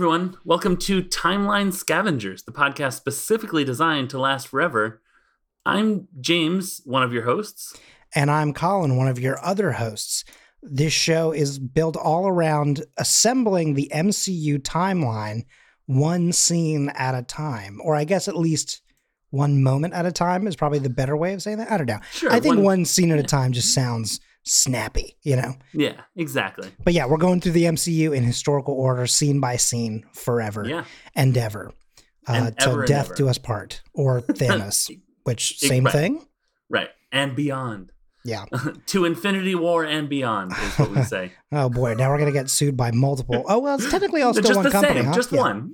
everyone. Welcome to Timeline Scavengers, the podcast specifically designed to last forever. I'm James, one of your hosts. And I'm Colin, one of your other hosts. This show is built all around assembling the MCU timeline one scene at a time, or I guess at least one moment at a time is probably the better way of saying that. I don't know. Sure, I think one- one, scene at a time just sounds snappy, you know? Yeah, exactly. But yeah, we're going through the MCU in historical order, scene by scene, forever Yeah. and ever. Uh, till death ever. do us part, or Thanos, which same Right. thing. Right. And beyond. Yeah. to Infinity War and beyond is what we say. Oh boy, now we're gonna get sued by multiple. Oh well, it's technically all still just one the company, same, huh? just Yeah. one.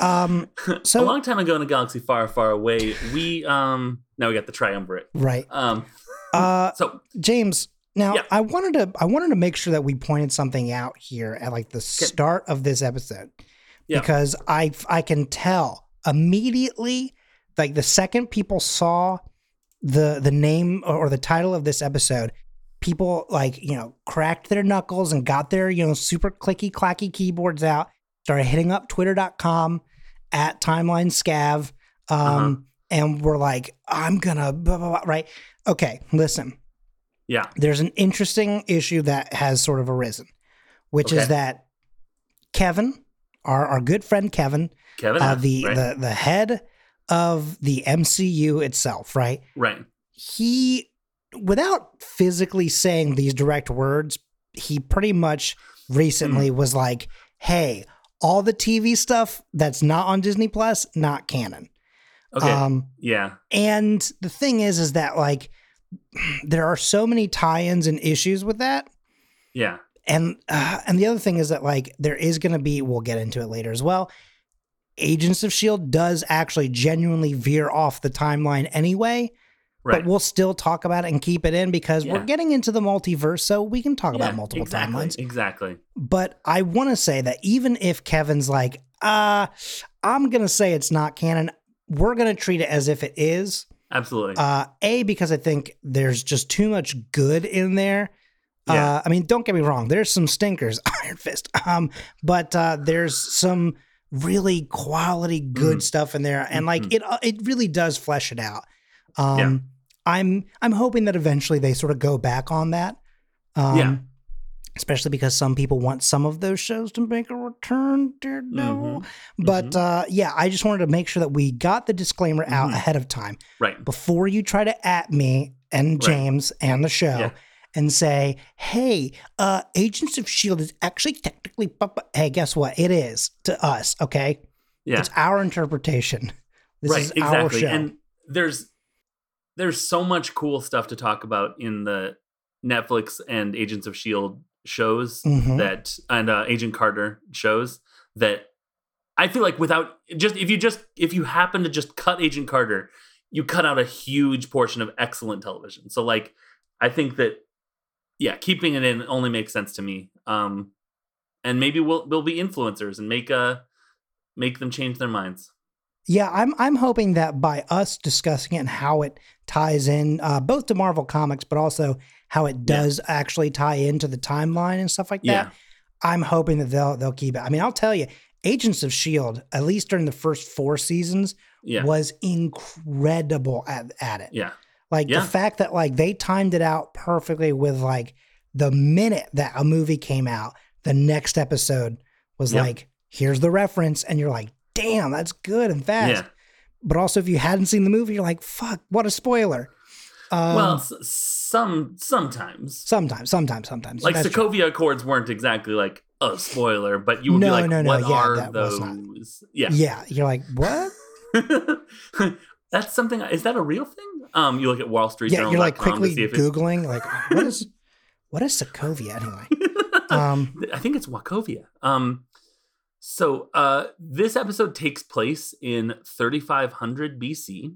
Um, so a long time ago in a galaxy far, far away, we um now we got the triumvirate. right, Um uh, so James. Now Yeah. I wanted to I wanted to make sure that we pointed something out here at like the start of this episode Yeah. because I I can tell immediately like the second people saw the the name or, or the title of this episode people like you know cracked their knuckles and got their you know super clicky clacky keyboards out started hitting up twitter.com at timeline scav um Uh-huh. And we're like i'm gonna blah, blah, blah, right okay listen yeah. there's an interesting issue that has sort of arisen which Okay. is that kevin our, our good friend kevin Kevin. uh, the, right? the the head of the mcu itself right right. he without physically saying these direct words he pretty much recently Hmm. was like hey all the tv stuff that's not on disney plus not canon Okay. um yeah. and the thing is is that like there are so many tie-ins and issues with that Yeah. and uh, and the other thing is that like there is going to be we'll get into it later as well agents of shield does actually genuinely veer off the timeline anyway Right. but we'll still talk about it and keep it in because Yeah. we're getting into the multiverse, so we can talk Yeah, about multiple exactly, timelines. Exactly. But I want to say that even if Kevin's like, uh, I'm going to say it's not canon, we're going to treat it as if it is. Absolutely. Uh, A, because I think there's just too much good in there. Yeah. Uh, I mean, don't get me wrong, there's some stinkers, Iron Fist, um, but uh, there's some really quality good Mhm. stuff in there, and like Mhm. it, uh, it really does flesh it out. Um, Yeah. I'm I'm hoping that eventually they sort of go back on that. Um, Yeah. Especially because some people want some of those shows to make a return, Daredevil. Mhm. But uh, yeah, I just wanted to make sure that we got the disclaimer out Mhm. ahead of time right. before you try to at me and Right. James and the show Yeah. and say, "Hey, uh, Agents of Shield is actually technically." bu- bu-" Hey, guess what? It is to us. Okay, Yeah. it's our interpretation. This right. is our exactly. show. And there's there's so much cool stuff to talk about in the Netflix and Agents of Shield shows Mhm. that and uh, Agent Carter shows that I feel like without just if you just if you happen to just cut Agent Carter, you cut out a huge portion of excellent television. So like I think that yeah, keeping it in only makes sense to me. Um and maybe we'll we'll be influencers and make uh make them change their minds. Yeah, I'm I'm hoping that by us discussing it and how it ties in uh, both to Marvel Comics, but also how it does actually tie into the timeline and stuff like that. Yeah. I'm hoping that they'll they'll keep it. I mean, I'll tell you, Agents of Shield, at least during the first four seasons, Yeah. was incredible at, at it. Yeah. Like Yeah. the fact that like they timed it out perfectly with like the minute that a movie came out, the next episode was Yep. like, here's the reference, and you're like, damn, that's good and fast. Yeah. But also, if you hadn't seen the movie, you're like, fuck, what a spoiler. Um, well, s- some sometimes sometimes, sometimes, sometimes. like That's true. Sokovia Accords weren't exactly like a spoiler, but you would be like, no, no, "What yeah, are those?" Yeah, Yeah, you're like, what? that's something. Is that a real thing? Um, you look at Wall Street yeah, Journal. you're like quickly see if it- googling, like, what is, what is Sokovia anyway? Um, I think it's Wachovia. Um, so uh, this episode takes place in 3500 BC.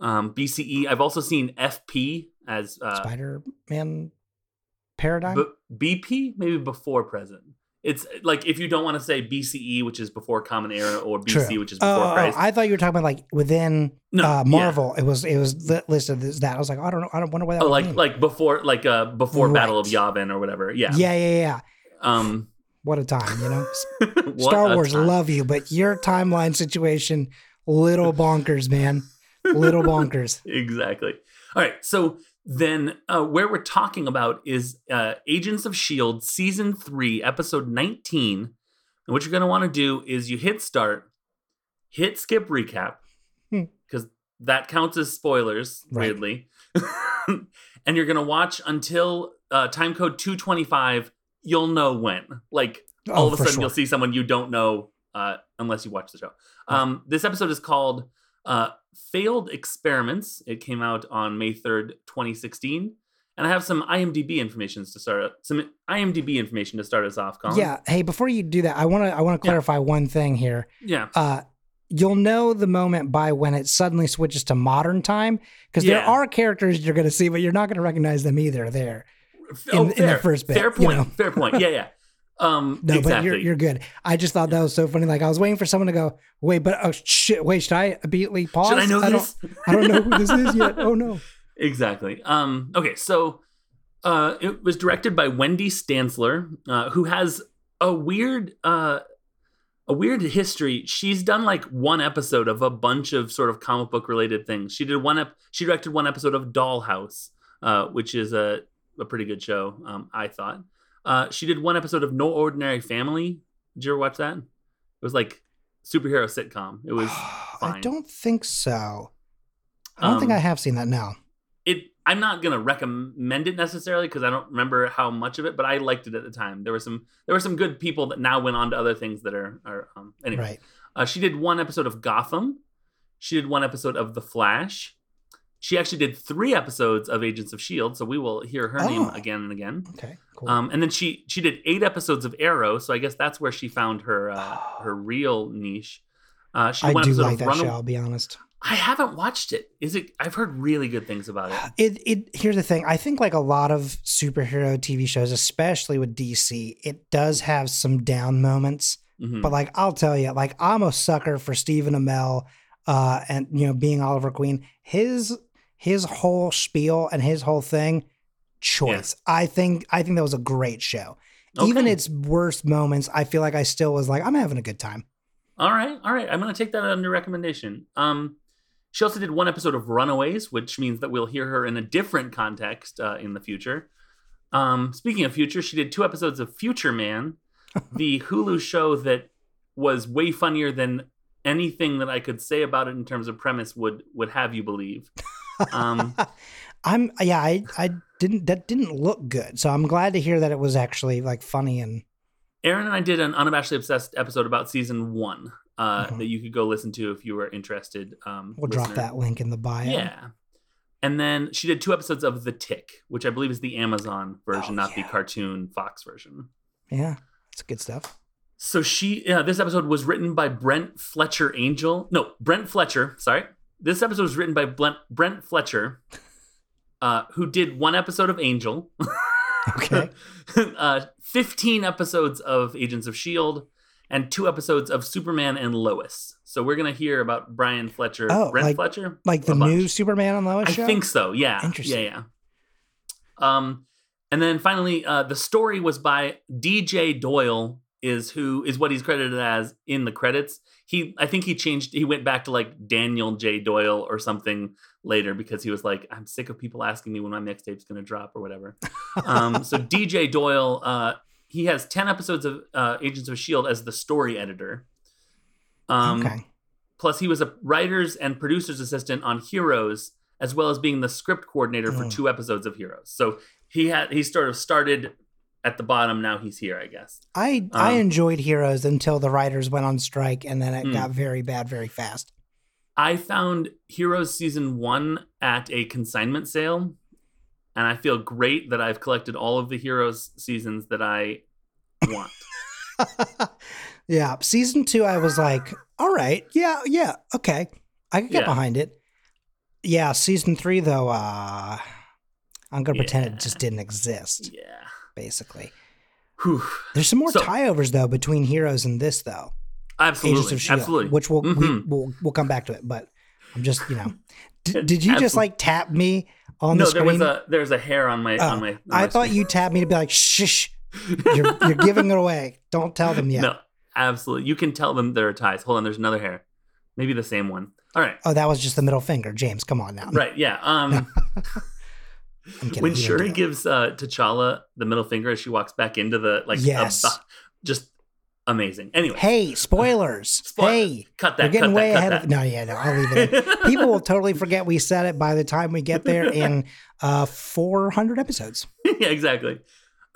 Um, BCE. I've also seen FP as uh, Spider-Man paradigm. B- BP, maybe before present. It's like if you don't want to say BCE, which is before Common Era, or BC, True. which is before Oh, oh, Christ. I thought you were talking about like within No, uh, yeah. Marvel. It was it was li- listed as that. I was like, I don't know. I don't wonder what that. oh, like mean. like before like uh before Battle of Yavin or whatever. Yeah. yeah, yeah, yeah. Um. What a time, you know. Star Wars, time. love you, but your timeline situation, little bonkers, man. Little bonkers. exactly. All right. So then, uh, where we're talking about is uh, Agents of S.H.I.E.L.D. Season 3, Episode 19. And what you're going to want to do is you hit start, hit skip recap, Hmm. because that counts as spoilers, Right. weirdly. and you're going to watch until uh, time code 225. You'll know when. Like, all Oh, of a sudden sure. you'll see someone you don't know uh, unless you watch the show. Um, this episode is called uh, Failed Experiments. It came out on May 3rd, 2016. And I have some IMDb information to start some IMDb information to start us off, Colin. Yeah. Hey, before you do that, I want to I want to Yeah. clarify one thing here. Yeah. Uh, you'll know the moment by when it suddenly switches to modern time because there are characters you're going to see, but you're not going to recognize them either. There. Oh, in- in the first bit, Fair you point. know. Fair point. Yeah, yeah. Um, No, exactly. but you're you're good. I just thought that was so funny. Like I was waiting for someone to go, wait, but oh shit, wait, should I immediately pause? Should I know don't, this? I don't know who this is yet. Oh no. Exactly. Um, okay, so uh, it was directed by Wendy Stanzler, uh, who has a weird, uh, a weird history. She's done like one episode of a bunch of sort of comic book related things. She did one. Ep- she directed one episode of Dollhouse, uh, which is a a pretty good show. Um, I thought. Uh, she did one episode of No Ordinary Family. Did you ever watch that? It was like superhero sitcom. It was I don't think so. I don't think Um, I have seen that now. it i'm not gonna recommend it necessarily because i don't remember how much of it but i liked it at the time there were some there were some good people that now went on to other things that are are um anyway Right. uh, she did one episode of gotham she did one episode of the flash she actually did three episodes of agents of shield so we will hear her name Oh. again and again Okay. Cool. um, and then she she did eight episodes of arrow so i guess that's where she found her uh, her real niche uh, she I do like that Run- show. I'll be honest. I haven't watched it. Is it? I've heard really good things about it. It it here's the thing. I think like a lot of superhero TV shows, especially with DC, it does have some down moments. Mhm. But like I'll tell you, like I'm a sucker for Stephen Amell, uh, and you know being Oliver Queen. His his whole spiel and his whole thing, choice. I think I think that was a great show. Even its worst moments, I feel like I still was like I'm having a good time. All right, all right. I'm gonna take that under recommendation. Um, she also did one episode of Runaways, which means that we'll hear her in a different context uh, in the future. Um, speaking of future, she did two episodes of Future Man, the Hulu show that was way funnier than anything that I could say about it in terms of premise would would have you believe. Um, I'm yeah, I I didn't that didn't look good. So I'm glad to hear that it was actually like funny and Aaron and I did an unabashedly obsessed episode about season one uh, Mhm. that you could go listen to if you were interested. Um, we'll drop that link in the bio. Yeah. And then she did two episodes of The Tick, which I believe is the Amazon version, Oh, not the cartoon Fox version. Yeah. it's good stuff. So she, yeah, this episode was written by Brent Fletcher Angel. No, Brent Fletcher. Sorry, this episode was written by Brent, Fletcher, uh, who did one episode of Angel. Okay. uh, Fifteen episodes of Agents of Shield, and two episodes of Superman and Lois. So we're gonna hear about Brian Fletcher, Oh, Brent like- Fletcher, Like the bunch. new Superman on Lois I show? think so. Yeah. Interesting. Yeah, yeah. Um, and then finally, uh, the story was by DJ Doyle. Is who is what he's credited as in the credits. He, I think he changed. He went back to like Daniel J Doyle or something later because he was like, I'm sick of people asking me when my mixtape's gonna drop or whatever. um, so DJ Doyle, uh, he has ten episodes of uh, Agents of Shield as the story editor. Um, okay. Plus, he was a writer's and producer's assistant on Heroes, as well as being the script coordinator for Oh. two episodes of Heroes. So he had he sort of started at the bottom. Now he's here, I guess. I I um, enjoyed Heroes until the writers went on strike and then it Hmm. got very bad very fast. I found Heroes season one at a consignment sale, and I feel great that I've collected all of the Heroes seasons that I want. yeah. Season two, I was like, all right, yeah, yeah, okay. I can get Yeah. behind it. Yeah, season three though, uh I'm gonna pretend it just didn't exist, yeah. Basically. Whew. There's some more So- tie-overs though between Heroes and this though. Absolutely. Shield, Absolutely. Which we'll we, Mhm. we'll we'll come back to it. But I'm just you know, D- did you just like tap me on no, the there screen? was a there's a hair on my Oh, on my. on I my thought screen. you tapped me to be like, shh, You're you're giving it away. Don't tell them yet. No, absolutely. You can tell them there are ties. Hold on, there's another hair. Maybe the same one. All right. Oh, that was just the middle finger. James, come on now. Right. Yeah. Um kidding. when He Shuri gives uh T'Challa the middle finger as she walks back into the like Yes. just amazing. Anyway, Hey, spoilers. Spoil- Hey, cut we're getting cut way that, ahead that. of. No, yeah, no, I'll leave it. People will totally forget we said it by the time we get there in uh 400 episodes. yeah, exactly.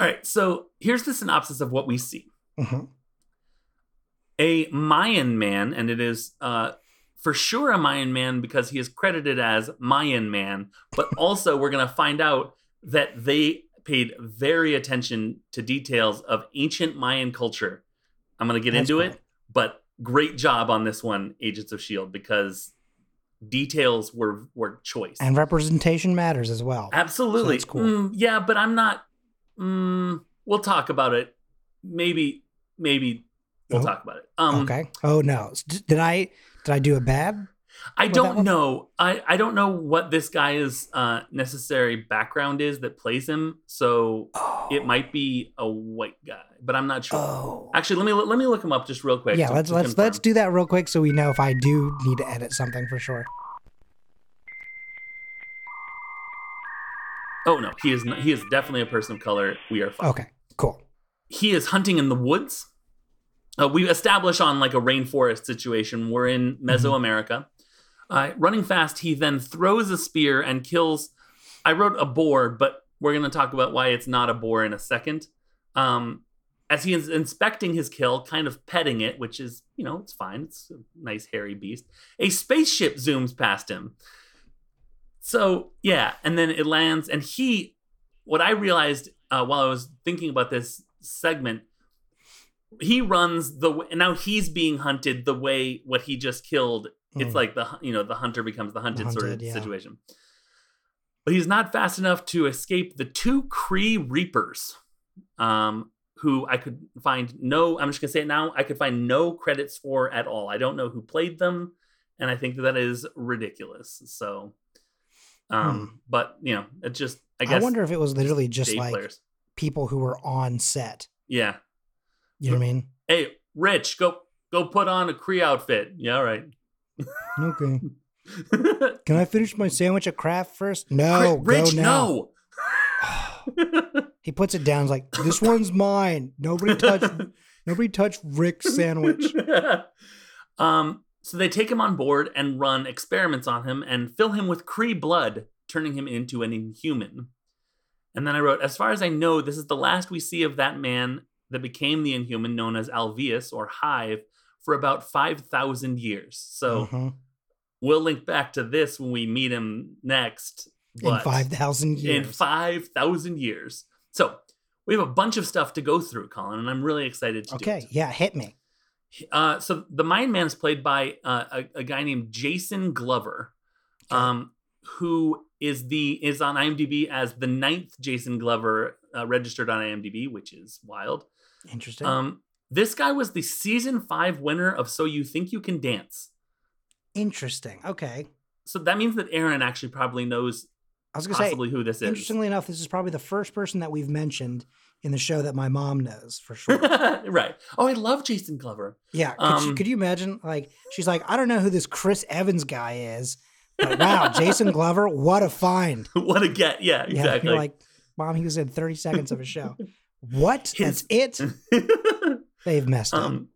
All right. So here's the synopsis of what we see. Mhm. a Mayan man, and it is uh, for sure a Mayan man because he is credited as Mayan man, but also we're going to find out that they paid very attention to details of ancient Mayan culture. I'm going to get That's into cool. it, but great job on this one, Agents of Shield, because details were were choice. And representation matters as well. Absolutely. that's cool. Mm, yeah, but I'm not. Mm, we'll talk about it. Maybe, maybe we'll Oh, talk about it. Um, okay. Oh no. Did I did I do a bad? I don't know. I, I don't know what this guy's uh, necessary background is that plays him. So Oh. it might be a white guy, but I'm not sure. Oh. Actually, let me let me look him up just real quick. yeah, to- let's to let's confirm. let's do that real quick so we know if I do need to edit something for sure. Oh no, he is not, he is definitely a person of color. We are fine. Okay. Cool. he is hunting in the woods. Uh, we establish on like a rainforest situation. We're in Mesoamerica. Uh, running fast, he then throws a spear and kills. I wrote a boar, but we're going to talk about why it's not a boar in a second. Um, as he is inspecting his kill, kind of petting it, which is, you know, it's fine. It's a nice hairy beast. A spaceship zooms past him. So, yeah, and then it lands, and he, what I realized uh, while I was thinking about this segment, he runs the way, and now he's being hunted the way what he just killed. It's Mm. like the you know the hunter becomes the hunted, sort hunted, of yeah. situation. But he's not fast enough to escape the two Kree Reapers, um, who I could find no. I'm just gonna say it now. I could find no credits for at all. I don't know who played them, and I think that, is ridiculous. So, um, but you know, it just I I, wonder if it was literally just like players. people who were on set. Yeah. You know what I mean? Hey, Rich, go go put on a Kree outfit. Yeah, all right. Okay. Can I finish my sandwich at Kraft first? No, Rich, go now. no. He puts it down. He's like, "This one's mine. Nobody touch. nobody touch Rick's sandwich." um, so they take him on board and run experiments on him and fill him with Kree blood, turning him into an inhuman. And then I wrote, as far as I know, this is the last we see of that man that became the inhuman known as Alveus or Hive for about 5,000 years. So Mhm. we'll link back to this when we meet him next. in but- five thousand in years. 5,000 years. So we have a bunch of stuff to go through, Colin, and I'm really excited to okay, do yeah, hit me. Uh, so the Mayan Man is played by uh, a, a guy named Jason Glover, um, who is the is on IMDb as the ninth Jason Glover uh, registered on IMDb, which is wild. Interesting. Um, this guy was the season five winner of So You Think You Can Dance. Interesting. Okay. So that means that Aaron actually probably knows I was gonna say. who this is. Interestingly enough, this is probably the first person that we've mentioned in the show that my mom knows for sure. right. Oh, I love Jason Glover. Yeah. Could, you, Um, could you imagine? Like, she's like, I don't know who this Chris Evans guy is, but wow, Jason Glover, what a find. what a get. Yeah, Yeah. exactly. You're like, mom, he was in 30 seconds of a show. What? His- That's it? They've messed up. um,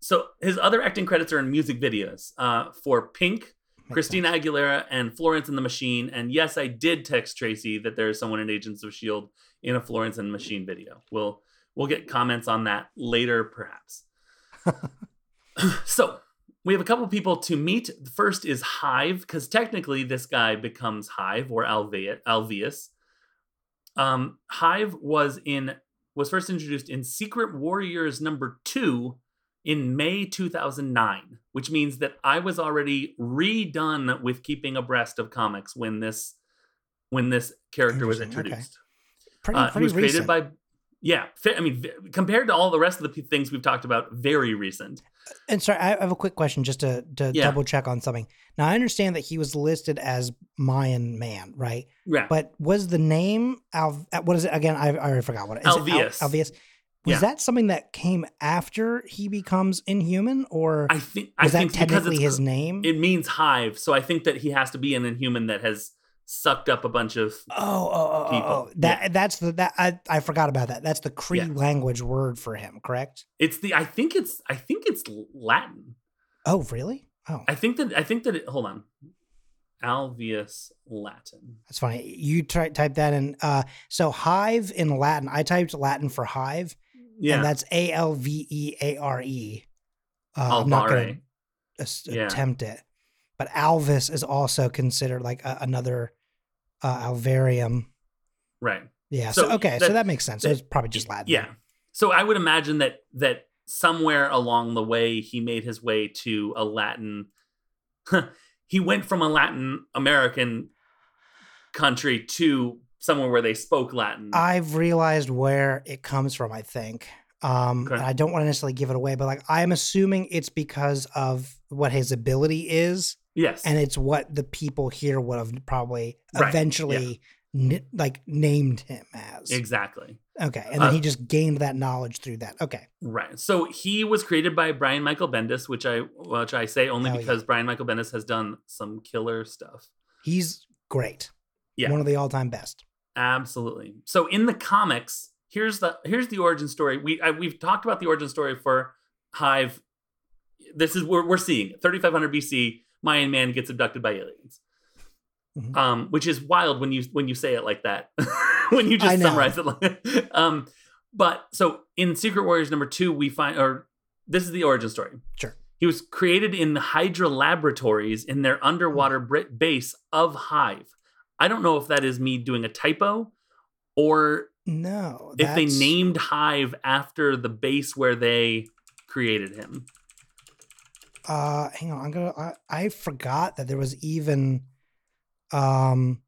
so his other acting credits are in music videos uh, for Pink, Makes Christina Aguilera, and Florence and the Machine. And yes, I did text Tracy that there is someone in Agents of Shield in a Florence and the Machine video. We'll we'll get comments on that later, perhaps. so we have a couple people to meet. The first is Hive, because technically this guy becomes Hive or Alve- Alveus. Um, Hive was in was first introduced in Secret Warriors number two in May 2009, which means that I was already redone with keeping abreast of comics when this when this character was Interesting, okay. introduced. Pretty, Uh, he was recent. created by yeah, I mean, compared to all the rest of the things we've talked about, very recent. And sorry, I have a quick question just to, to Yeah. double check on something. Now, I understand that he was listed as Mayan man, right? Yeah, But was the name Al? uh, What is it again? I, I already forgot what it is. It Alveus. Al, Alveus. Was Yeah. that something that came after he becomes inhuman, or I think I that think technically his name? it means hive, so I think that he has to be an inhuman that has sucked up a bunch of. oh, oh, oh, oh, people. oh, that that's the that I, I forgot about that. That's the Kree Yeah. language word for him, correct? It's the I think it's I think it's Latin. Oh, really? Oh, I think that I think that it, hold on, Alveus Latin. that's funny. You try type that in. Uh, so hive in Latin. I typed Latin for hive, Yeah, and that's A L V E A R E. Uh, I'm not going to Yeah. attempt it, but Alvis is also considered like a, another uh, Alvarium. right. Yeah. So, So okay, so that- that makes sense. So it's probably just Latin. Yeah. So I would imagine that that somewhere along the way he made his way to a Latin. he went from a Latin American country to somewhere where they spoke Latin. I've realized where it comes from. I think. Um, Okay. and I don't want to necessarily give it away, but like I'm assuming it's because of what his ability is, yes. and it's what the people here would have probably Right, eventually n- like named him as. exactly. Okay, and then Uh, he just gained that knowledge through that. Okay, Right. So he was created by Brian Michael Bendis, which I which I say only yeah. because Brian Michael Bendis has done some killer stuff. he's great. Yeah. one of the all-time best. Absolutely. So in the comics, here's the here's the origin story. We I, we've talked about the origin story for Hive. This is we're we're seeing 3500 BC. Mayan man gets abducted by aliens. Mhm. Um, which is wild when you when you say it like that. when you just summarize it like um but so in Secret Warriors number 2 we find or this is the origin story. Sure. He was created in the Hydra laboratories in their underwater Hmm. base of Hive. I don't know if that is me doing a typo or No, if they named Hive after the base where they created him. Uh, hang on, I'm gonna. I, I forgot that there was even, um,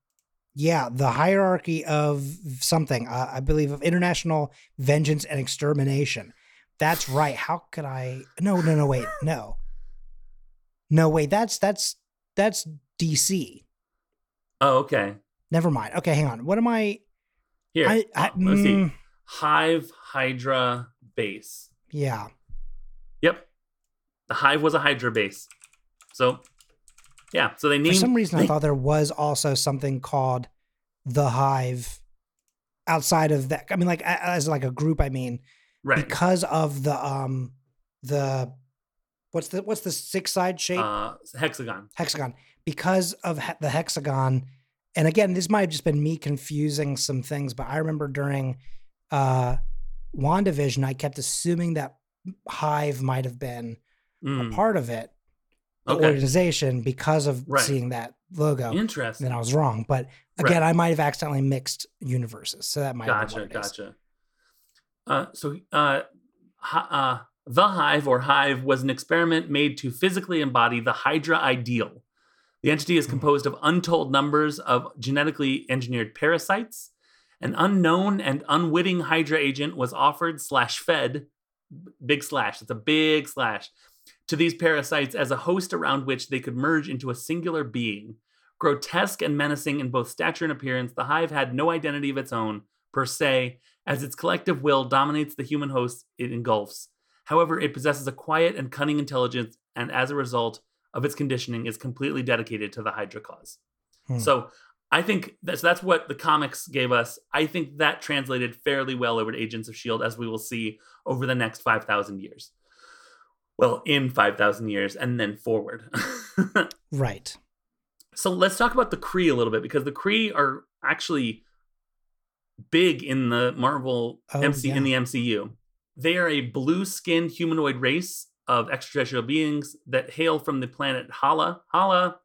yeah, the hierarchy of something. Uh, I believe of international vengeance and extermination. That's right. How could I? No, no, no. Wait, no, no. Wait, that's that's that's DC. Oh, okay. Never mind. Okay, hang on. What am I? Here, I, I let's see. mm, Hive Hydra base. Yeah. The Hive was a Hydra base. So, yeah. So they For some reason, I thought there was also something called the Hive outside of that. I mean, like as like a group. I mean, right. because of the um the what's the what's the six side shape Uh, hexagon. hexagon because of he- the hexagon. And again, this might have just been me confusing some things, but I remember during uh WandaVision, I kept assuming that Hive might have been Mm, a part of it, the okay. organization, because of Right. seeing that logo. Interesting. then I was wrong. But again, I might have accidentally mixed universes, so that might have Gotcha. been what it is. Gotcha. Uh, so, uh, uh, the Hive or Hive was an experiment made to physically embody the Hydra ideal. The entity is Hmm. composed of untold numbers of genetically engineered parasites. An unknown and unwitting Hydra agent was offered slash fed, big slash, it's a big slash, to these parasites as a host around which they could merge into a singular being. Grotesque and menacing in both stature and appearance, the hive had no identity of its own, per se, as its collective will dominates the human host it engulfs. However, it possesses a quiet and cunning intelligence, and as a result of its conditioning, is completely dedicated to the Hydra cause. Hmm. So I think that's that's what the comics gave us. I think that translated fairly well over to Agents of Shield, as we will see over the next five thousand years. Well, in five thousand years, and then forward. Right. So let's talk about the Kree a little bit because the Kree are actually big in the Marvel Oh, MC in the. MCU. They are a blue-skinned humanoid race of extraterrestrial beings that hail from the planet Hala, Hala,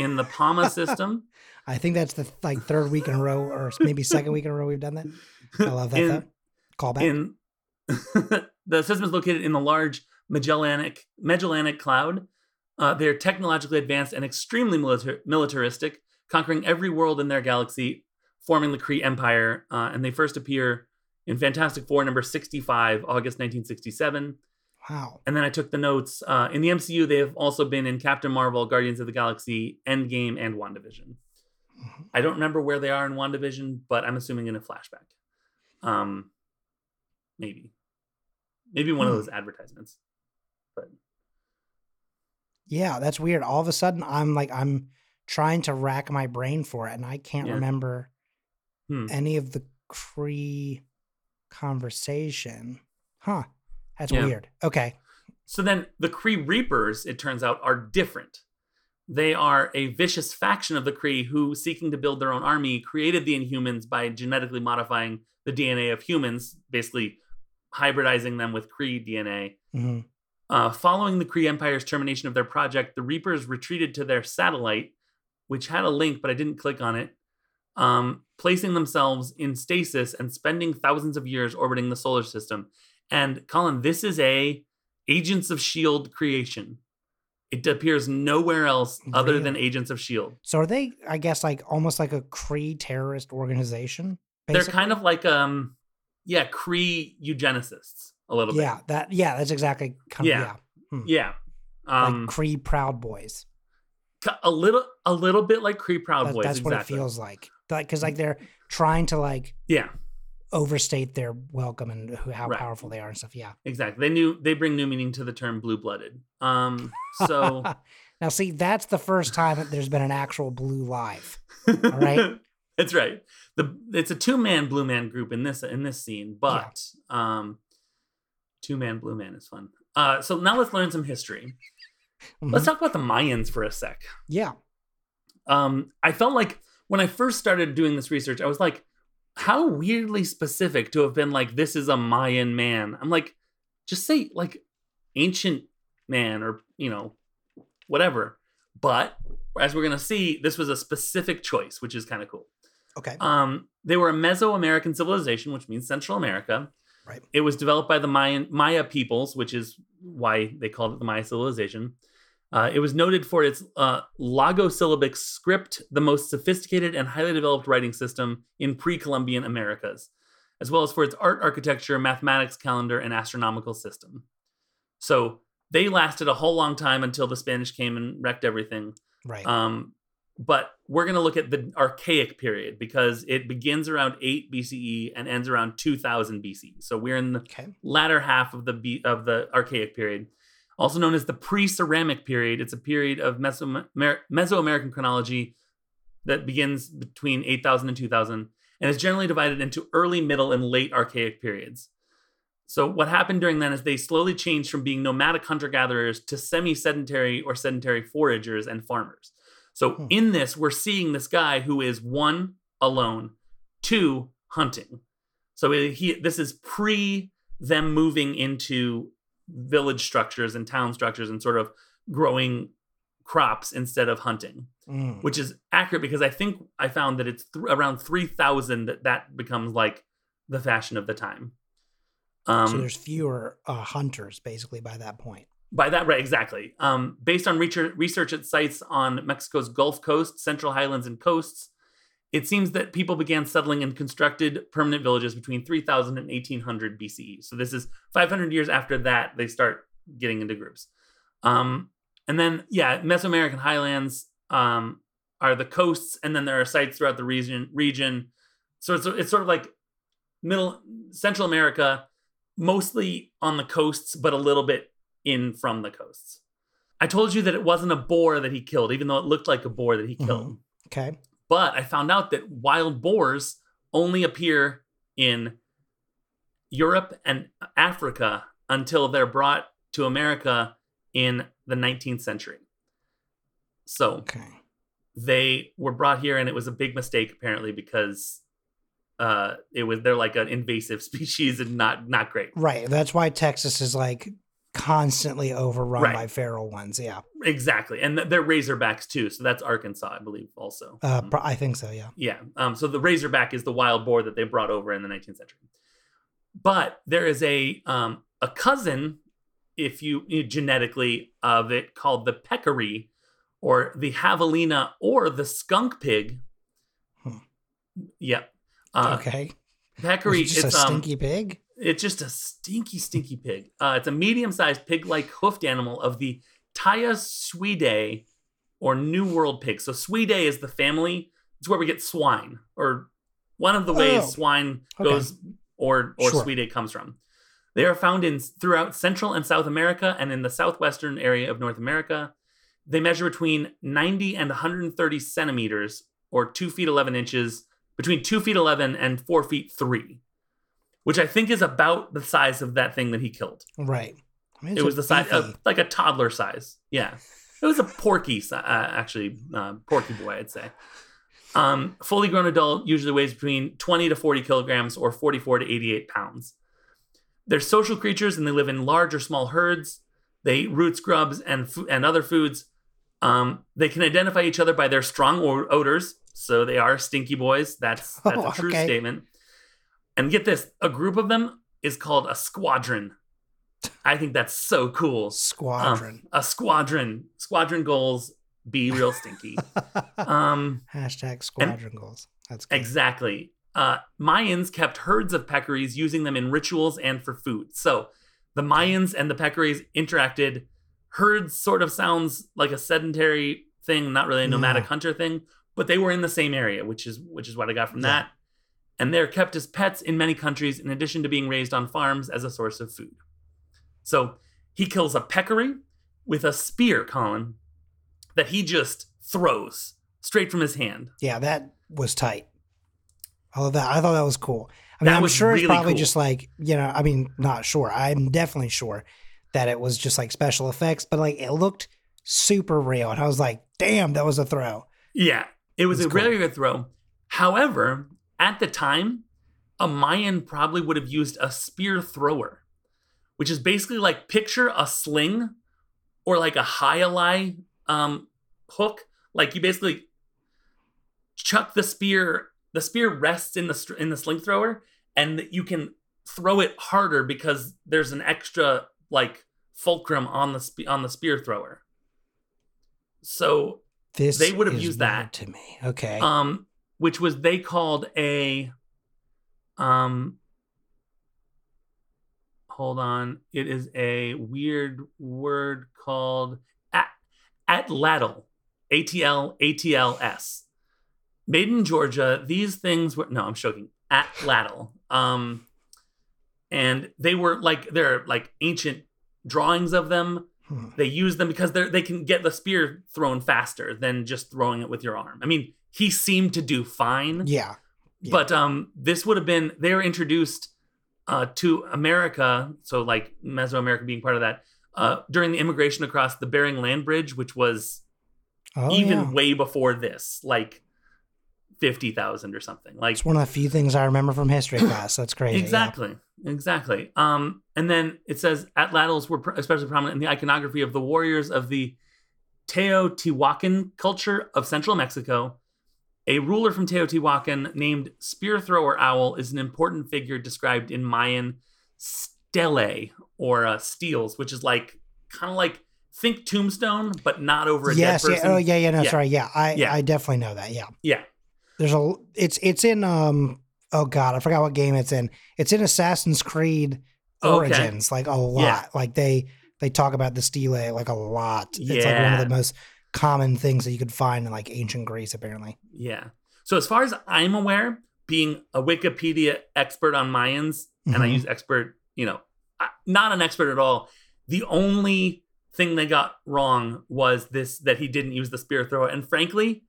in the Pama system. I think that's the like third week in a row, or maybe second week in a row we've done that. I love that. In- Callback. in the system is located in the large Magellanic Magellanic Cloud. Uh, they are technologically advanced and extremely militar- militaristic, conquering every world in their galaxy, forming the Kree Empire. Uh, and they first appear in Fantastic Four number 65, August 1967. Wow. And then I took the notes. Uh, in the MCU, they have also been in Captain Marvel, Guardians of the Galaxy, Endgame, and WandaVision. Mhm. I don't remember where they are in WandaVision, but I'm assuming in a flashback. Um, maybe, maybe one of Hmm. those advertisements. But Yeah, that's weird. All of a sudden, I'm like, I'm trying to rack my brain for it, and I can't Yeah. remember Hmm. any of the Kree conversation. Huh. That's Yeah. weird. Okay. So then the Kree Reapers, it turns out, are different. They are a vicious faction of the Kree who, seeking to build their own army, created the Inhumans by genetically modifying the DNA of humans, basically hybridizing them with Kree DNA. Mhm. Uh, following the Kree Empire's termination of their project, the Reapers retreated to their satellite, which had a link, but I didn't click on it, um, placing themselves in stasis and spending thousands of years orbiting the solar system. And Colin, this is a Agents of Shield creation. It appears nowhere else other than Agents of Shield. So are they, I guess, like almost like a Kree terrorist organization? They're kind of like um, yeah, Kree eugenicists a little bit. Yeah, that yeah, that's exactly kind Yeah. of yeah. yeah. Um, like Kree Proud Boys. a little, a little bit like Kree Proud That- Boys. that's what it feels like. Like because like they're trying to like Yeah, overstate their welcome and who, how Right. powerful they are and stuff. Yeah. exactly. They knew they bring new meaning to the term blue blooded. Um, so now see, that's the first time that there's been an actual blue live. right. That's right. The it's a two man blue man group in this in this scene, but um, two man blue man is fun. Uh, so now let's learn some history. Let's Mhm. talk about the Mayans for a sec. yeah. Um, I felt like when I first started doing this research, I was like, how weirdly specific to have been like, this is a Mayan man. I'm like, just say like ancient man or, you know, whatever. But as we're going to see, this was a specific choice, which is kind of cool. Okay. Um, they were a Mesoamerican civilization, which means Central America. Right. It was developed by the Mayan Maya peoples, which is why they called it the Maya civilization. Uh, it was noted for its uh, logosyllabic script, the most sophisticated and highly developed writing system in pre-Columbian Americas, as well as for its art, architecture, mathematics, calendar, and astronomical system. So they lasted a whole long time until the Spanish came and wrecked everything. right. Um, but we're going to look at the archaic period because it begins around 8 BCE and ends around 2000 BCE. So we're in the okay. latter half of the B, of the archaic period, also known as the pre-ceramic period. It's a period of Meso- Mesoamerican chronology that begins between 8000 and 2000 and is generally divided into early, middle, and late archaic periods. So what happened during then is they slowly changed from being nomadic hunter-gatherers to semi-sedentary or sedentary foragers and farmers. So Hmm. in this, we're seeing this guy who is one alone, two hunting. So he this is pre them moving into village structures and town structures and sort of growing crops instead of hunting, Mm. which is accurate because I think I found that it's th- around 3000 that that becomes like the fashion of the time. Um, so there's fewer uh, hunters basically by that point. By that, right, exactly. Um, based on research, at sites on Mexico's Gulf Coast, Central Highlands, and coasts, it seems that people began settling and constructed permanent villages between 3000 and 1800 BCE. So this is 500 years after that, they start getting into groups. Um, and then, yeah, Mesoamerican highlands um, are the coasts, and then there are sites throughout the region. Region, so it's it's sort of like middle Central America, mostly on the coasts, but a little bit in from the coasts. I told you that it wasn't a boar that he killed, even though it looked like a boar that he killed. Okay. But I found out that wild boars only appear in Europe and Africa until they're brought to America in the 19th century. So Okay. they were brought here, and it was a big mistake apparently because uh, it was they're like an invasive species and not not great. Right. That's why Texas is like constantly overrun Right. by feral ones. Yeah. Exactly, and th- they're razorbacks too. So that's Arkansas, I believe, also. Uh, Um, I think so. Yeah. Yeah. Um, so the Razorback is the wild boar that they brought over in the 19th century. But there is a um, a cousin, if you, you genetically of it, called the peccary, or the javelina, or the skunk pig. Hmm. Yep. Uh, okay. peccary. It's a um, stinky pig. It's just a stinky, stinky pig. Uh, it's a medium-sized pig-like hoofed animal of the Tayassuidae or New World pig. So Suidae is the family. It's where we get swine, or one of the ways Oh, swine okay. goes, or or Sure. Suidae comes from. They are found in throughout Central and South America and in the southwestern area of North America. They measure between 90 and 130 centimeters, or two feet 11 inches, between two feet 11 and four feet three which I think is about the size of that thing that he killed. Right. I mean, it was the size of like a toddler size. Yeah, it was a porky, uh, actually, uh, porky boy, I'd say. Um, fully grown adult usually weighs between 20 to 40 kilograms or 44 to 88 pounds. They're social creatures and they live in large or small herds. They eat roots, grubs, and fu- and other foods. Um, they can identify each other by their strong odors, so they are stinky boys. That's that's Oh, a true okay. statement. And get this: a group of them is called a squadron. I think that's so cool. Um, squadron. a squadron. Squadron goals be real stinky. um, Hashtag squadron goals. That's good. exactly. Uh, Mayans kept herds of peccaries, using them in rituals and for food. So the Mayans and the peccaries interacted. Herds sort of sounds like a sedentary thing, not really a nomadic Yeah. hunter thing, but they were in the same area, which is which is what I got from Yeah. that. And they're kept as pets in many countries, in addition to being raised on farms as a source of food. So he kills a peccary with a spear, Colin, that he just throws straight from his hand. Yeah, that was tight. I love that. I thought that was cool. I mean, That I'm was sure it's probably cool. just like, you know, I mean, not sure. I'm definitely sure that it was just like special effects, but like it looked super real. And I was like, damn, that was a throw. Yeah, it was That's a cool. really good throw. However, at the time, a Mayan probably would have used a spear thrower, which is basically like picture a sling or like a high um, hook. Like you basically chuck the spear. The spear rests in the in the sling thrower, and you can throw it harder because there's an extra like fulcrum on the spe- on the spear thrower. So This They would have used that. to me. Okay. um which was they called a um hold on it is a weird word called at atlatl atl atls made in georgia these things were no i'm joking atlatl um and they were like they're like ancient drawings of them Hmm. they use them because they they can get the spear thrown faster than just throwing it with your arm. I mean, he seemed to do fine, yeah. yeah. but um, this would have been they were introduced uh, to America, so like Mesoamerica being part of that uh, during the immigration across the Bering Land Bridge, which was Oh, even yeah. way before this, like fifty thousand or something. Like It's one of the few things I remember from history class. That's crazy. yeah. Exactly. Exactly. Um, and then it says Atlatls were pr- especially prominent in the iconography of the warriors of the Teotihuacan culture of central Mexico. A ruler from Teotihuacan named Spear Thrower Owl is an important figure described in Mayan stele or uh, steels, which is like kind of like think tombstone, but not over a Yes. dead Yeah. person. Oh, yeah. Yeah. No. Yeah. Sorry. Yeah. I. Yeah. I definitely know that. Yeah. yeah. There's a. It's. It's in. Um. Oh God, I forgot what game it's in. It's in Assassin's Creed Oh, Okay. Origins. Like a lot. Yeah. Like they. They talk about the stele like a lot. It's like one of the most common things that you could find in like ancient Greece. Apparently. Yeah. So as far as I'm aware, being a Wikipedia expert on Mayans, and I Mhm. use expert, you know, not an expert at all. The only thing they got wrong was this that he didn't use the spear thrower. And frankly,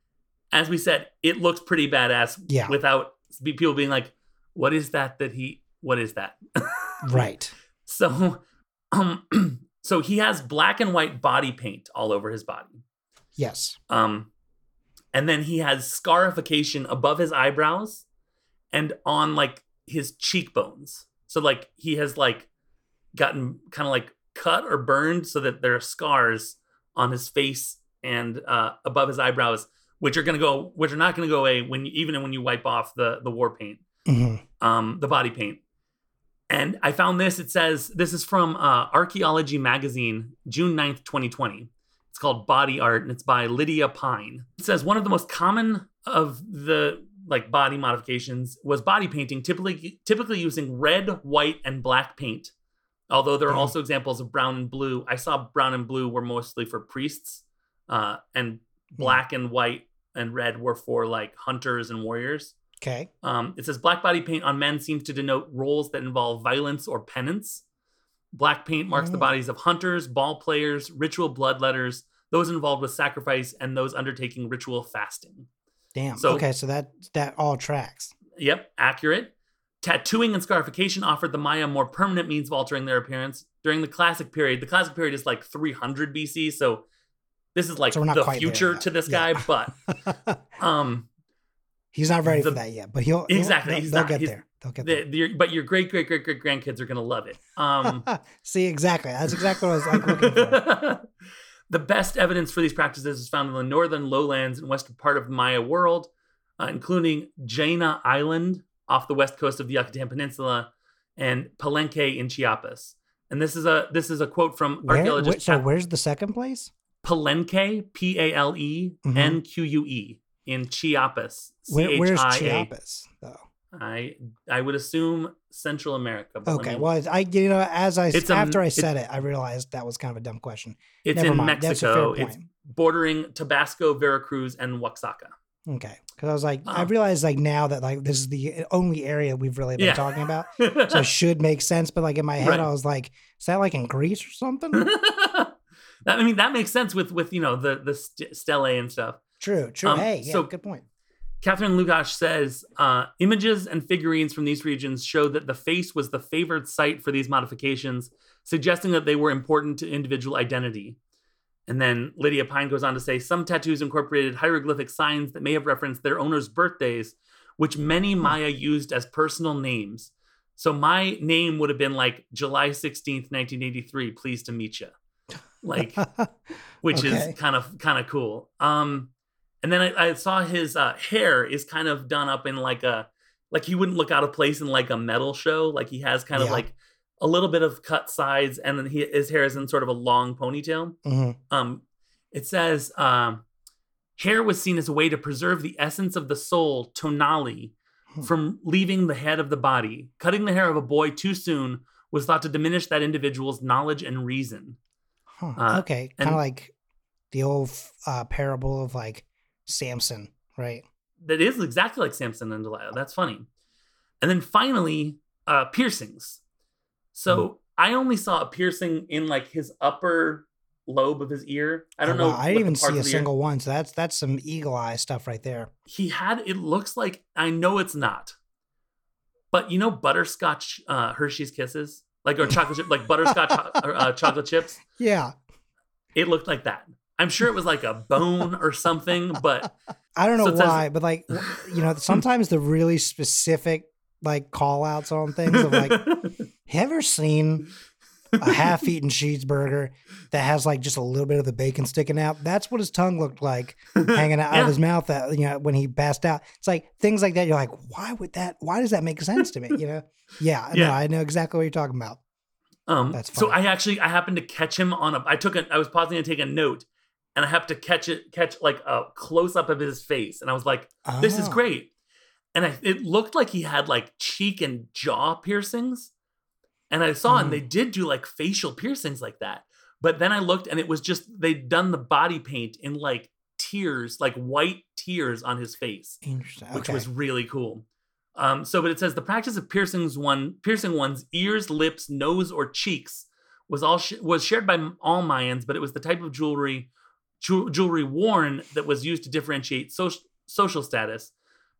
as we said, it looks pretty badass Yeah. without people being like, "What is that? That he? What is that?" Right. So, um, so he has black and white body paint all over his body. Yes. Um, and then he has scarification above his eyebrows and on like his cheekbones. So like he has like gotten kind of like cut or burned so that there are scars on his face and uh, above his eyebrows, which are gonna go, which are not gonna go away when you, even when you wipe off the the war paint hmm um, the body paint. And I found this. It says this is from uh, Archaeology Magazine, June 9th, 2020. It's called Body Art and it's by Lydia Pine. It says one of the most common of the like body modifications was body painting, typically typically using red, white, and black paint. Although there are Mhm. also examples of brown and blue. I saw brown and blue were mostly for priests, uh, and black and white and red were for like hunters and warriors. Okay. Um, it says black body paint on men seems to denote roles that involve violence or penance. Black paint marks the Mm. bodies of hunters, ball players, ritual bloodletters, those involved with sacrifice, and those undertaking ritual fasting. Damn. So- okay, so that that all tracks. Yep, accurate. Tattooing and scarification offered the Maya more permanent means of altering their appearance. During the classic period, the classic period is like 300 BC, so this is like So the future to this Yeah. guy, but um he's not ready The- for that yet, but he'll, he'll- Exactly, They'll, he's they'll not. get He's- there. They'll get the, the, but your great great great great grandkids are gonna love it. Um. See, exactly. That's exactly what I was like looking for. the best evidence for these practices is found in the northern lowlands and western part of Maya world, uh, including Jaina Island off the west coast of the Yucatan Peninsula and Palenque in Chiapas. And this is a this is a quote from Where, archaeologist wh- so Pat- where's the second place? Palenque, P A L E N Q U E in Chiapas. C Where, where's Chiapas though? I I would assume Central America. but Okay, me- well, I you know as I It's after I said it, I realized that was kind of a dumb question. it's Never in mind. That's a Mexico. It's bordering Tabasco, Veracruz, and Oaxaca. Okay, because I was like, I Um, realized like now that like this is the only area we've really been Yeah. talking about, so it should make sense. But like in my head, Right. I was like, is that like in Greece or something? that, I mean, that makes sense with with you know the the st- stele and stuff. true, true. Um, hey, yeah, so- good point. Catherine Lugash says uh, images and figurines from these regions show that the face was the favored site for these modifications, suggesting that they were important to individual identity. And then Lydia Pine goes on to say some tattoos incorporated hieroglyphic signs that may have referenced their owners' birthdays, which many Maya used as personal names. So my name would have been like July 16th, 1983, pleased to meet you. Like, which Okay. is kind of kind of cool. Um, and then I, I saw his uh, hair is kind of done up in like a like he wouldn't look out of place in like a metal show. Like he has kind of like a little bit of cut sides, and then he, his hair is in sort of a long ponytail. Mhm. Um, it says um, hair was seen as a way to preserve the essence of the soul, tonali, Hmm. from leaving the head of the body. Cutting the hair of a boy too soon was thought to diminish that individual's knowledge and reason. Huh. Uh, okay, kind of like the old uh, parable of like Samson, right? that is exactly like Samson and Delilah. That's funny. And then finally, uh, piercings. So Mm-hmm. I only saw a piercing in like his upper lobe of his ear. I don't Oh, know. I didn't even see a the ear- single one. So that's that's some eagle eye stuff right there. He had. It looks like I know it's not, but you know, butterscotch uh, Hershey's Kisses, like or chocolate chip, like butterscotch uh, chocolate chips. Yeah, It looked like that. I'm sure it was like a bone or something, but I don't know why, but like you know, sometimes the really specific like call outs on things of like, have you ever seen a half-eaten cheeseburger that has like just a little bit of the bacon sticking out? That's what his tongue looked like hanging out Yeah. of his mouth. That you know when he passed out, it's like things like that. You're like, why would that? Why does that make sense to me? You know? Yeah, no, Yeah. I know exactly what you're talking about. Um, That's so. I actually I happened to catch him on a. I took a. I was pausing to take a note, and I have to catch it, catch like a close up of his face, and I was like, "This is Oh. great." And I, it looked like he had like cheek and jaw piercings, and I saw, Mm. and they did do like facial piercings like that. But then I looked, and it was just they'd done the body paint in like tears, like white tears on his face Interesting. which okay. was really cool. Um, so, but it says the practice of piercings one piercing one's ears, lips, nose, or cheeks was all sh- was shared by all Mayans, but it was the type of jewelry jew- jewelry worn that was used to differentiate social social status.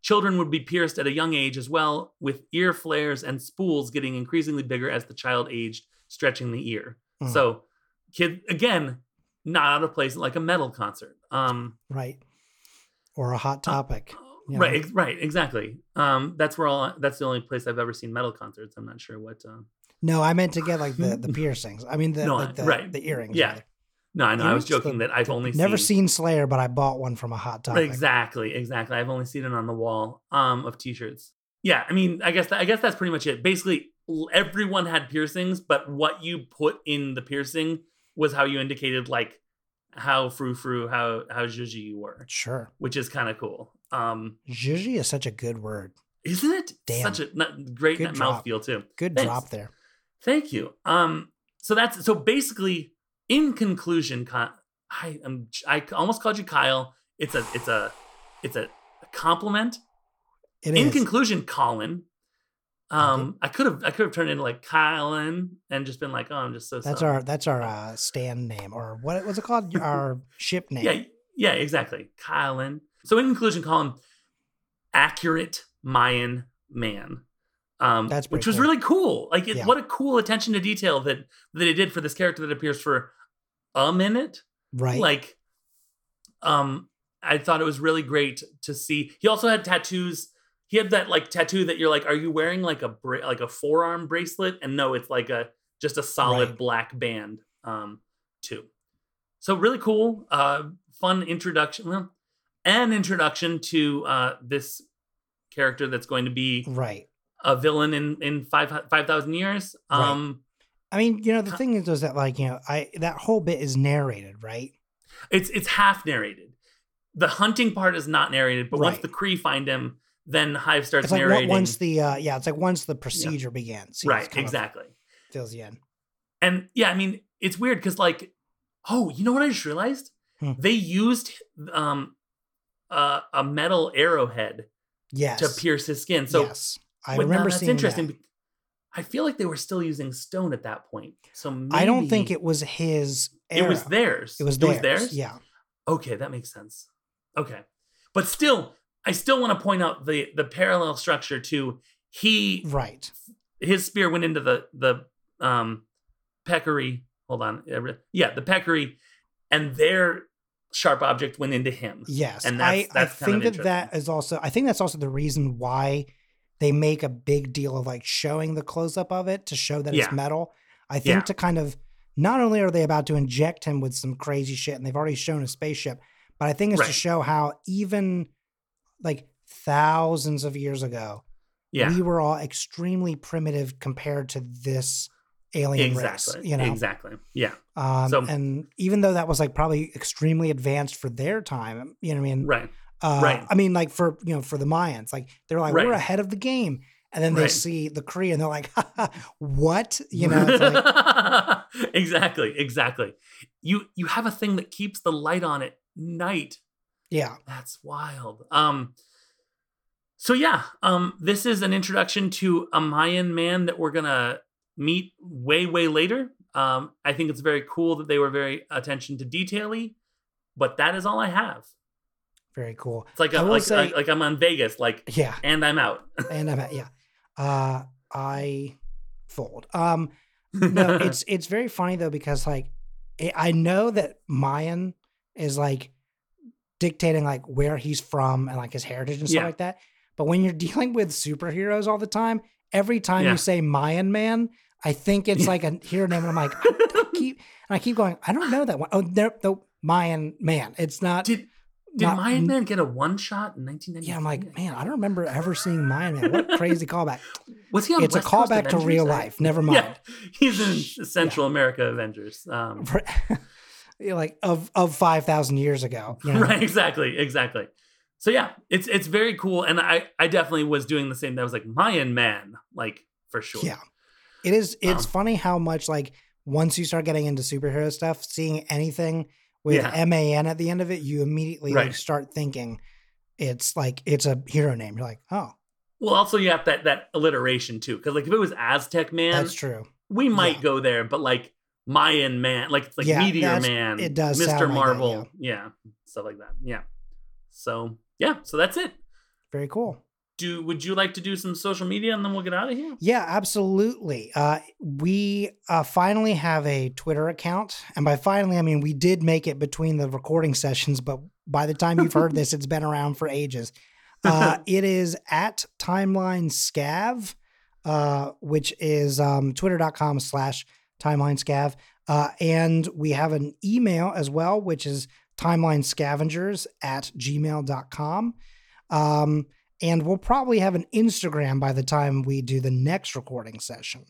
Children would be pierced at a young age as well, with ear flares and spools getting increasingly bigger as the child aged, stretching the ear. Mm. So, kid again, not out of place like a metal concert. Um, right. Or a hot topic. you right know? ex- right exactly um that's where all that's the only place i've ever seen metal concerts i'm not sure what uh No, I meant to get like the, the piercings. I mean the No, like the, right. the earrings. Yeah. rather. No i know i was joking The- that i've only never seen, seen Slayer, but I bought one from a hot topic. exactly exactly i've only seen it on the wall um of t-shirts yeah i mean i guess that, i guess that's pretty much it basically everyone had piercings but what you put in the piercing was how you indicated like how frou frou how how zhuzhy you were Sure. which is kind of cool Um, Zhuzhy is such a good word. isn't it? Damn. Such a n- great mouthfeel too. Good Thanks. drop there. Thank you. Um, so that's so basically, in conclusion, I am I almost called you Kyle. It's a it's a it's a compliment. It in is. conclusion, Colin. Um, I could have I could have turned into like Kylan and just been like, oh, I'm just so. that's sorry. our that's our uh, stand name or what was it called? our ship name. Yeah, yeah, exactly. Kylan. So in conclusion, Colin, accurate Mayan man. Um, That's which pretty was cool. really cool. Like, it, Yeah. what a cool attention to detail that that it did for this character that appears for a minute. Right. Like, um, I thought it was really great to see. He also had tattoos. He had that like tattoo that you're like, are you wearing like a bra- like a forearm bracelet? And no, it's like a just a solid Right. black band um too. So really cool, uh, fun introduction. Well, an introduction to uh this character that's going to be right. a villain in in five five thousand years. Um, I mean, you know, the thing is, is that like you know, I that whole bit is narrated, right? it's it's half narrated. The hunting part is not narrated, but once the Kree find him, then Hive starts It's like narrating. once the uh, yeah, it's like once the procedure begins. you right, exactly. Fills you in. And yeah, I mean, it's weird because like, oh, you know what I just realized? Hmm. They used um uh, a metal arrowhead Yes. to pierce his skin. So yes, I remember that's seeing interesting. that. I feel like they were still using stone at that point. So maybe I don't think it was his. it was theirs. It was It theirs. was theirs. Yeah. Okay, that makes sense. Okay. But still, I still want to point out the the parallel structure to he Right. his spear went into the the um peccary. Hold on. Yeah, the peccary and their sharp object went into him. Yes. And I, that's- that's I think that that is also, I think that's also the reason why they make a big deal of like showing the close up of it to show that Yeah. it's metal. I think Yeah. to kind of, not only are they about to inject him with some crazy shit and they've already shown a spaceship, but I think it's to show how even like thousands of years ago, Yeah. we were all extremely primitive compared to this alien exactly. race, you know? Exactly. Yeah. Um, So- and even though that was like probably extremely advanced for their time, you know what I mean? Right. Uh, Right. I mean, like for you know, for the Mayans, like they're like we're ahead of the game, and then they Right. see the Kree and they're like, "What?" You know? Like, exactly. Exactly. You you have a thing that keeps the light on at night yeah, That's wild. Um so yeah, um this is an introduction to a Mayan man that we're going to meet way way later. Um I think it's very cool that they were very attention to detaily, but that is all I have. Very cool. It's like a, like, say- like like I'm on Vegas like Yeah, and I'm out. and I'm at, yeah, uh, I fold. Um, no, it's it's very funny though because like I I know that Mayan is like dictating like where he's from and like his heritage and stuff Yeah. like that. But when you're dealing with superheroes all the time, every time Yeah. you say Mayan man, I think it's like a hero name, and I'm like, I, I keep and I keep going. I don't know that one. Oh, there, the Mayan man. It's not. Did did not- Mayan Man get a one shot in 1993? yeah, I'm like, man, I don't remember ever seeing Mayan man. What a crazy callback. was he on It's a West Coast callback to real life. Never mind. Yeah, he's in Central America Avengers. Um, like of of five thousand years ago. you know? right exactly exactly so yeah it's it's very cool and i i definitely was doing the same that was like mayan man like for sure Yeah. It is it's Um, funny how much like once you start getting into superhero stuff, seeing anything with Yeah. MAN at the end of it, you immediately like start thinking it's like it's a hero name. You're like, oh, well also you have that that alliteration too because like if it was aztec man that's true. we might Yeah. go there but like mayan man like it's like Yeah, meteor man it does mr sound like that, marvel yeah stuff like that yeah so yeah so that's it Very cool. Do would you like to do some social media and then we'll get out of here Yeah, absolutely. Uh, we uh, finally have a Twitter account. And by finally, I mean we did make it between the recording sessions, but by the time you've heard this, it's been around for ages. Uh, it is at timeline scav, uh, which is um, twitter.com slash timeline scav. Uh, and we have an email as well, which is timeline scavengers at gmail.com. Um, and we'll probably have an Instagram by the time we do the next recording session.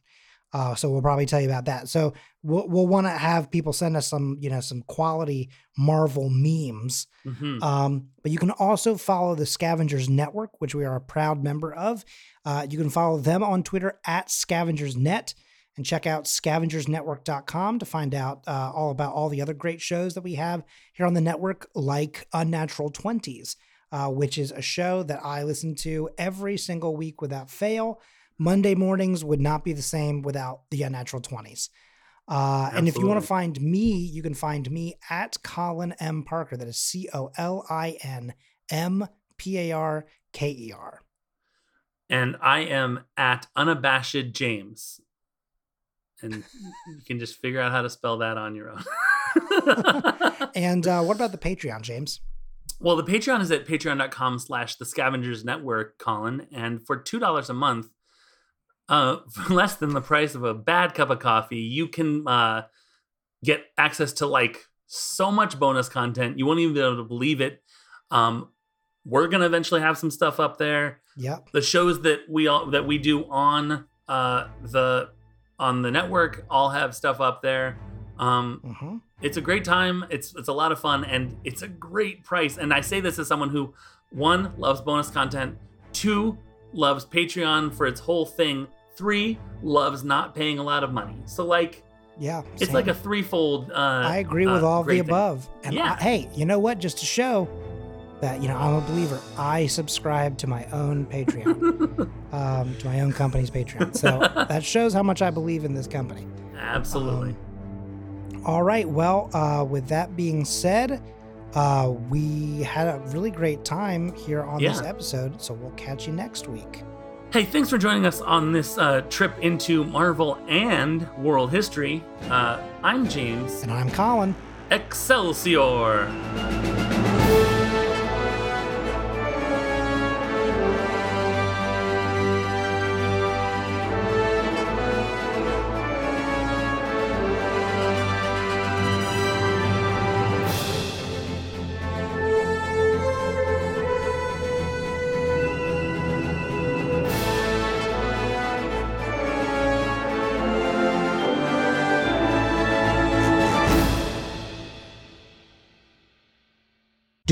Uh, so we'll probably tell you about that. So we'll we'll want to have people send us some you know some quality Marvel memes. Mhm. Um, but you can also follow the Scavengers Network, which we are a proud member of. Uh, you can follow them on Twitter at ScavengersNet and check out scavengersnetwork.com to find out uh, all about all the other great shows that we have here on the network, like Unnatural Twenties, uh, which is a show that I listen to every single week without fail. Monday mornings would not be the same without the Unnatural Twenties. Uh, and if you want to find me, you can find me at Colin M. Parker. That is C O L I N M P A R K E R. and I am at unabashed James. And you can just figure out how to spell that on your own. And uh, what about the Patreon, James? Well, the Patreon is at patreon.com slash the scavengers network, Colin. And for $2 a month, uh, for less than the price of a bad cup of coffee, you can uh, get access to like so much bonus content. You won't even be able to believe it. Um, we're gonna eventually have some stuff up there. Yep. the shows that we all that we do on uh the on the network all have stuff up there um hmm it's a great time it's it's a lot of fun and it's a great price and i say this as someone who one loves bonus content two loves patreon for its whole thing three loves not paying a lot of money so like Yeah. it's same. like a threefold uh I agree with uh, all of the thing. above. And Yeah. I- hey, you know what? Just to show that you know I'm a believer, I subscribe to my own Patreon, um, to my own company's Patreon. So that shows how much I believe in this company. absolutely Um, All right. Well, uh, with that being said, uh, we had a really great time here on this episode. So we'll catch you next week. Hey, thanks for joining us on this uh, trip into Marvel and world history. Uh, I'm James. And I'm Colin. Excelsior!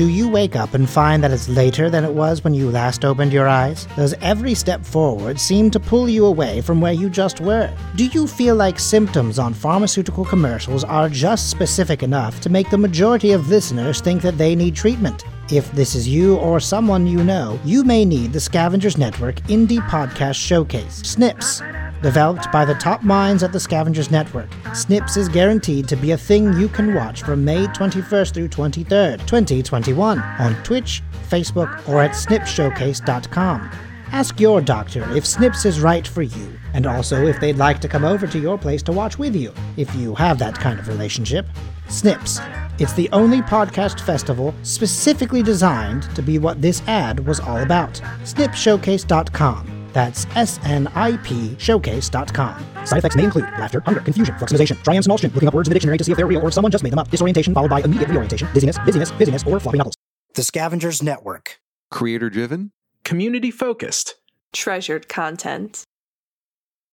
Do you wake up and find that it's later than it was when you last opened your eyes? Does every step forward seem to pull you away from where you just were? Do you feel like symptoms on pharmaceutical commercials are just specific enough to make the majority of listeners think that they need treatment? If this is you or someone you know, you may need the Scavengers Network Indie Podcast Showcase, SNIPS. Developed by the top minds at the Scavengers Network, SNIPS is guaranteed to be a thing you can watch from May 21st through 23rd, 2021, on Twitch, Facebook, or at snipshowcase.com. Ask your doctor if SNIPS is right for you, and also if they'd like to come over to your place to watch with you, if you have that kind of relationship. SNIPS. It's the only podcast festival specifically designed to be what this ad was all about. snipshowcase.com. That's S-N-I-P showcase.com. Side effects may include laughter, hunger, confusion, fluximization, triamcinolotion, looking up words in the dictionary to see if they're real or if someone just made them up, disorientation followed by immediate reorientation, dizziness, dizziness, busyness, or floppy knuckles. The Scavengers Network. Creator driven? Community focused. treasured content.